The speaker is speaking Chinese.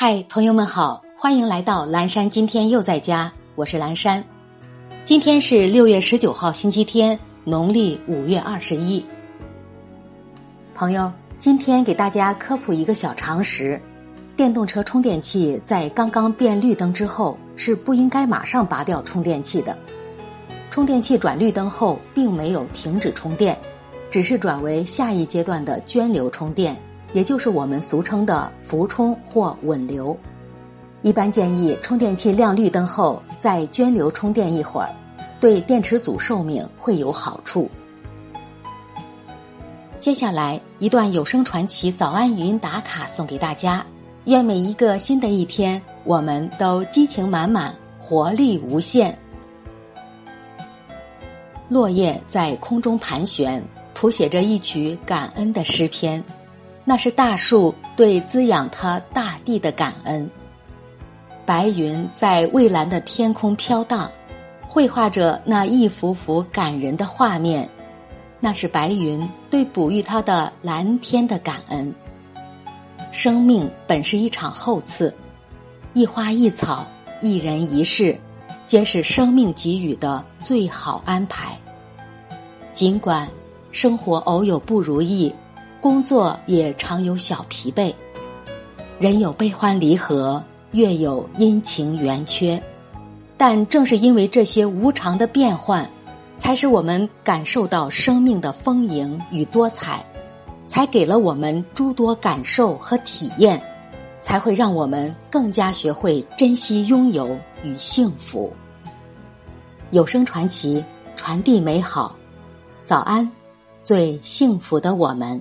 嗨，朋友们好，欢迎来到蓝山。今天又在家，我是蓝山。今天是六月十九号，星期天，农历五月二十一。朋友，今天给大家科普一个小常识：电动车充电器在刚刚变绿灯之后，是不应该马上拔掉充电器的。充电器转绿灯后，并没有停止充电，只是转为下一阶段的涓流充电。也就是我们俗称的浮充或稳流，一般建议充电器亮绿灯后再涓流充电一会儿，对电池组寿命会有好处。接下来一段有声传奇早安语音打卡送给大家，愿每一个新的一天，我们都激情满满，活力无限。落叶在空中盘旋，谱写着一曲感恩的诗篇。那是大树对滋养它大地的感恩。白云在蔚蓝的天空飘荡，绘画着那一幅幅感人的画面。那是白云对哺育它的蓝天的感恩。生命本是一场厚赐，一花一草，一人一事，皆是生命给予的最好安排。尽管生活偶有不如意。工作也常有小疲惫，人有悲欢离合，月有阴晴圆缺，但正是因为这些无常的变换，才使我们感受到生命的丰盈与多彩，才给了我们诸多感受和体验，才会让我们更加学会珍惜拥有与幸福。有声传奇，传递美好。早安，最幸福的我们。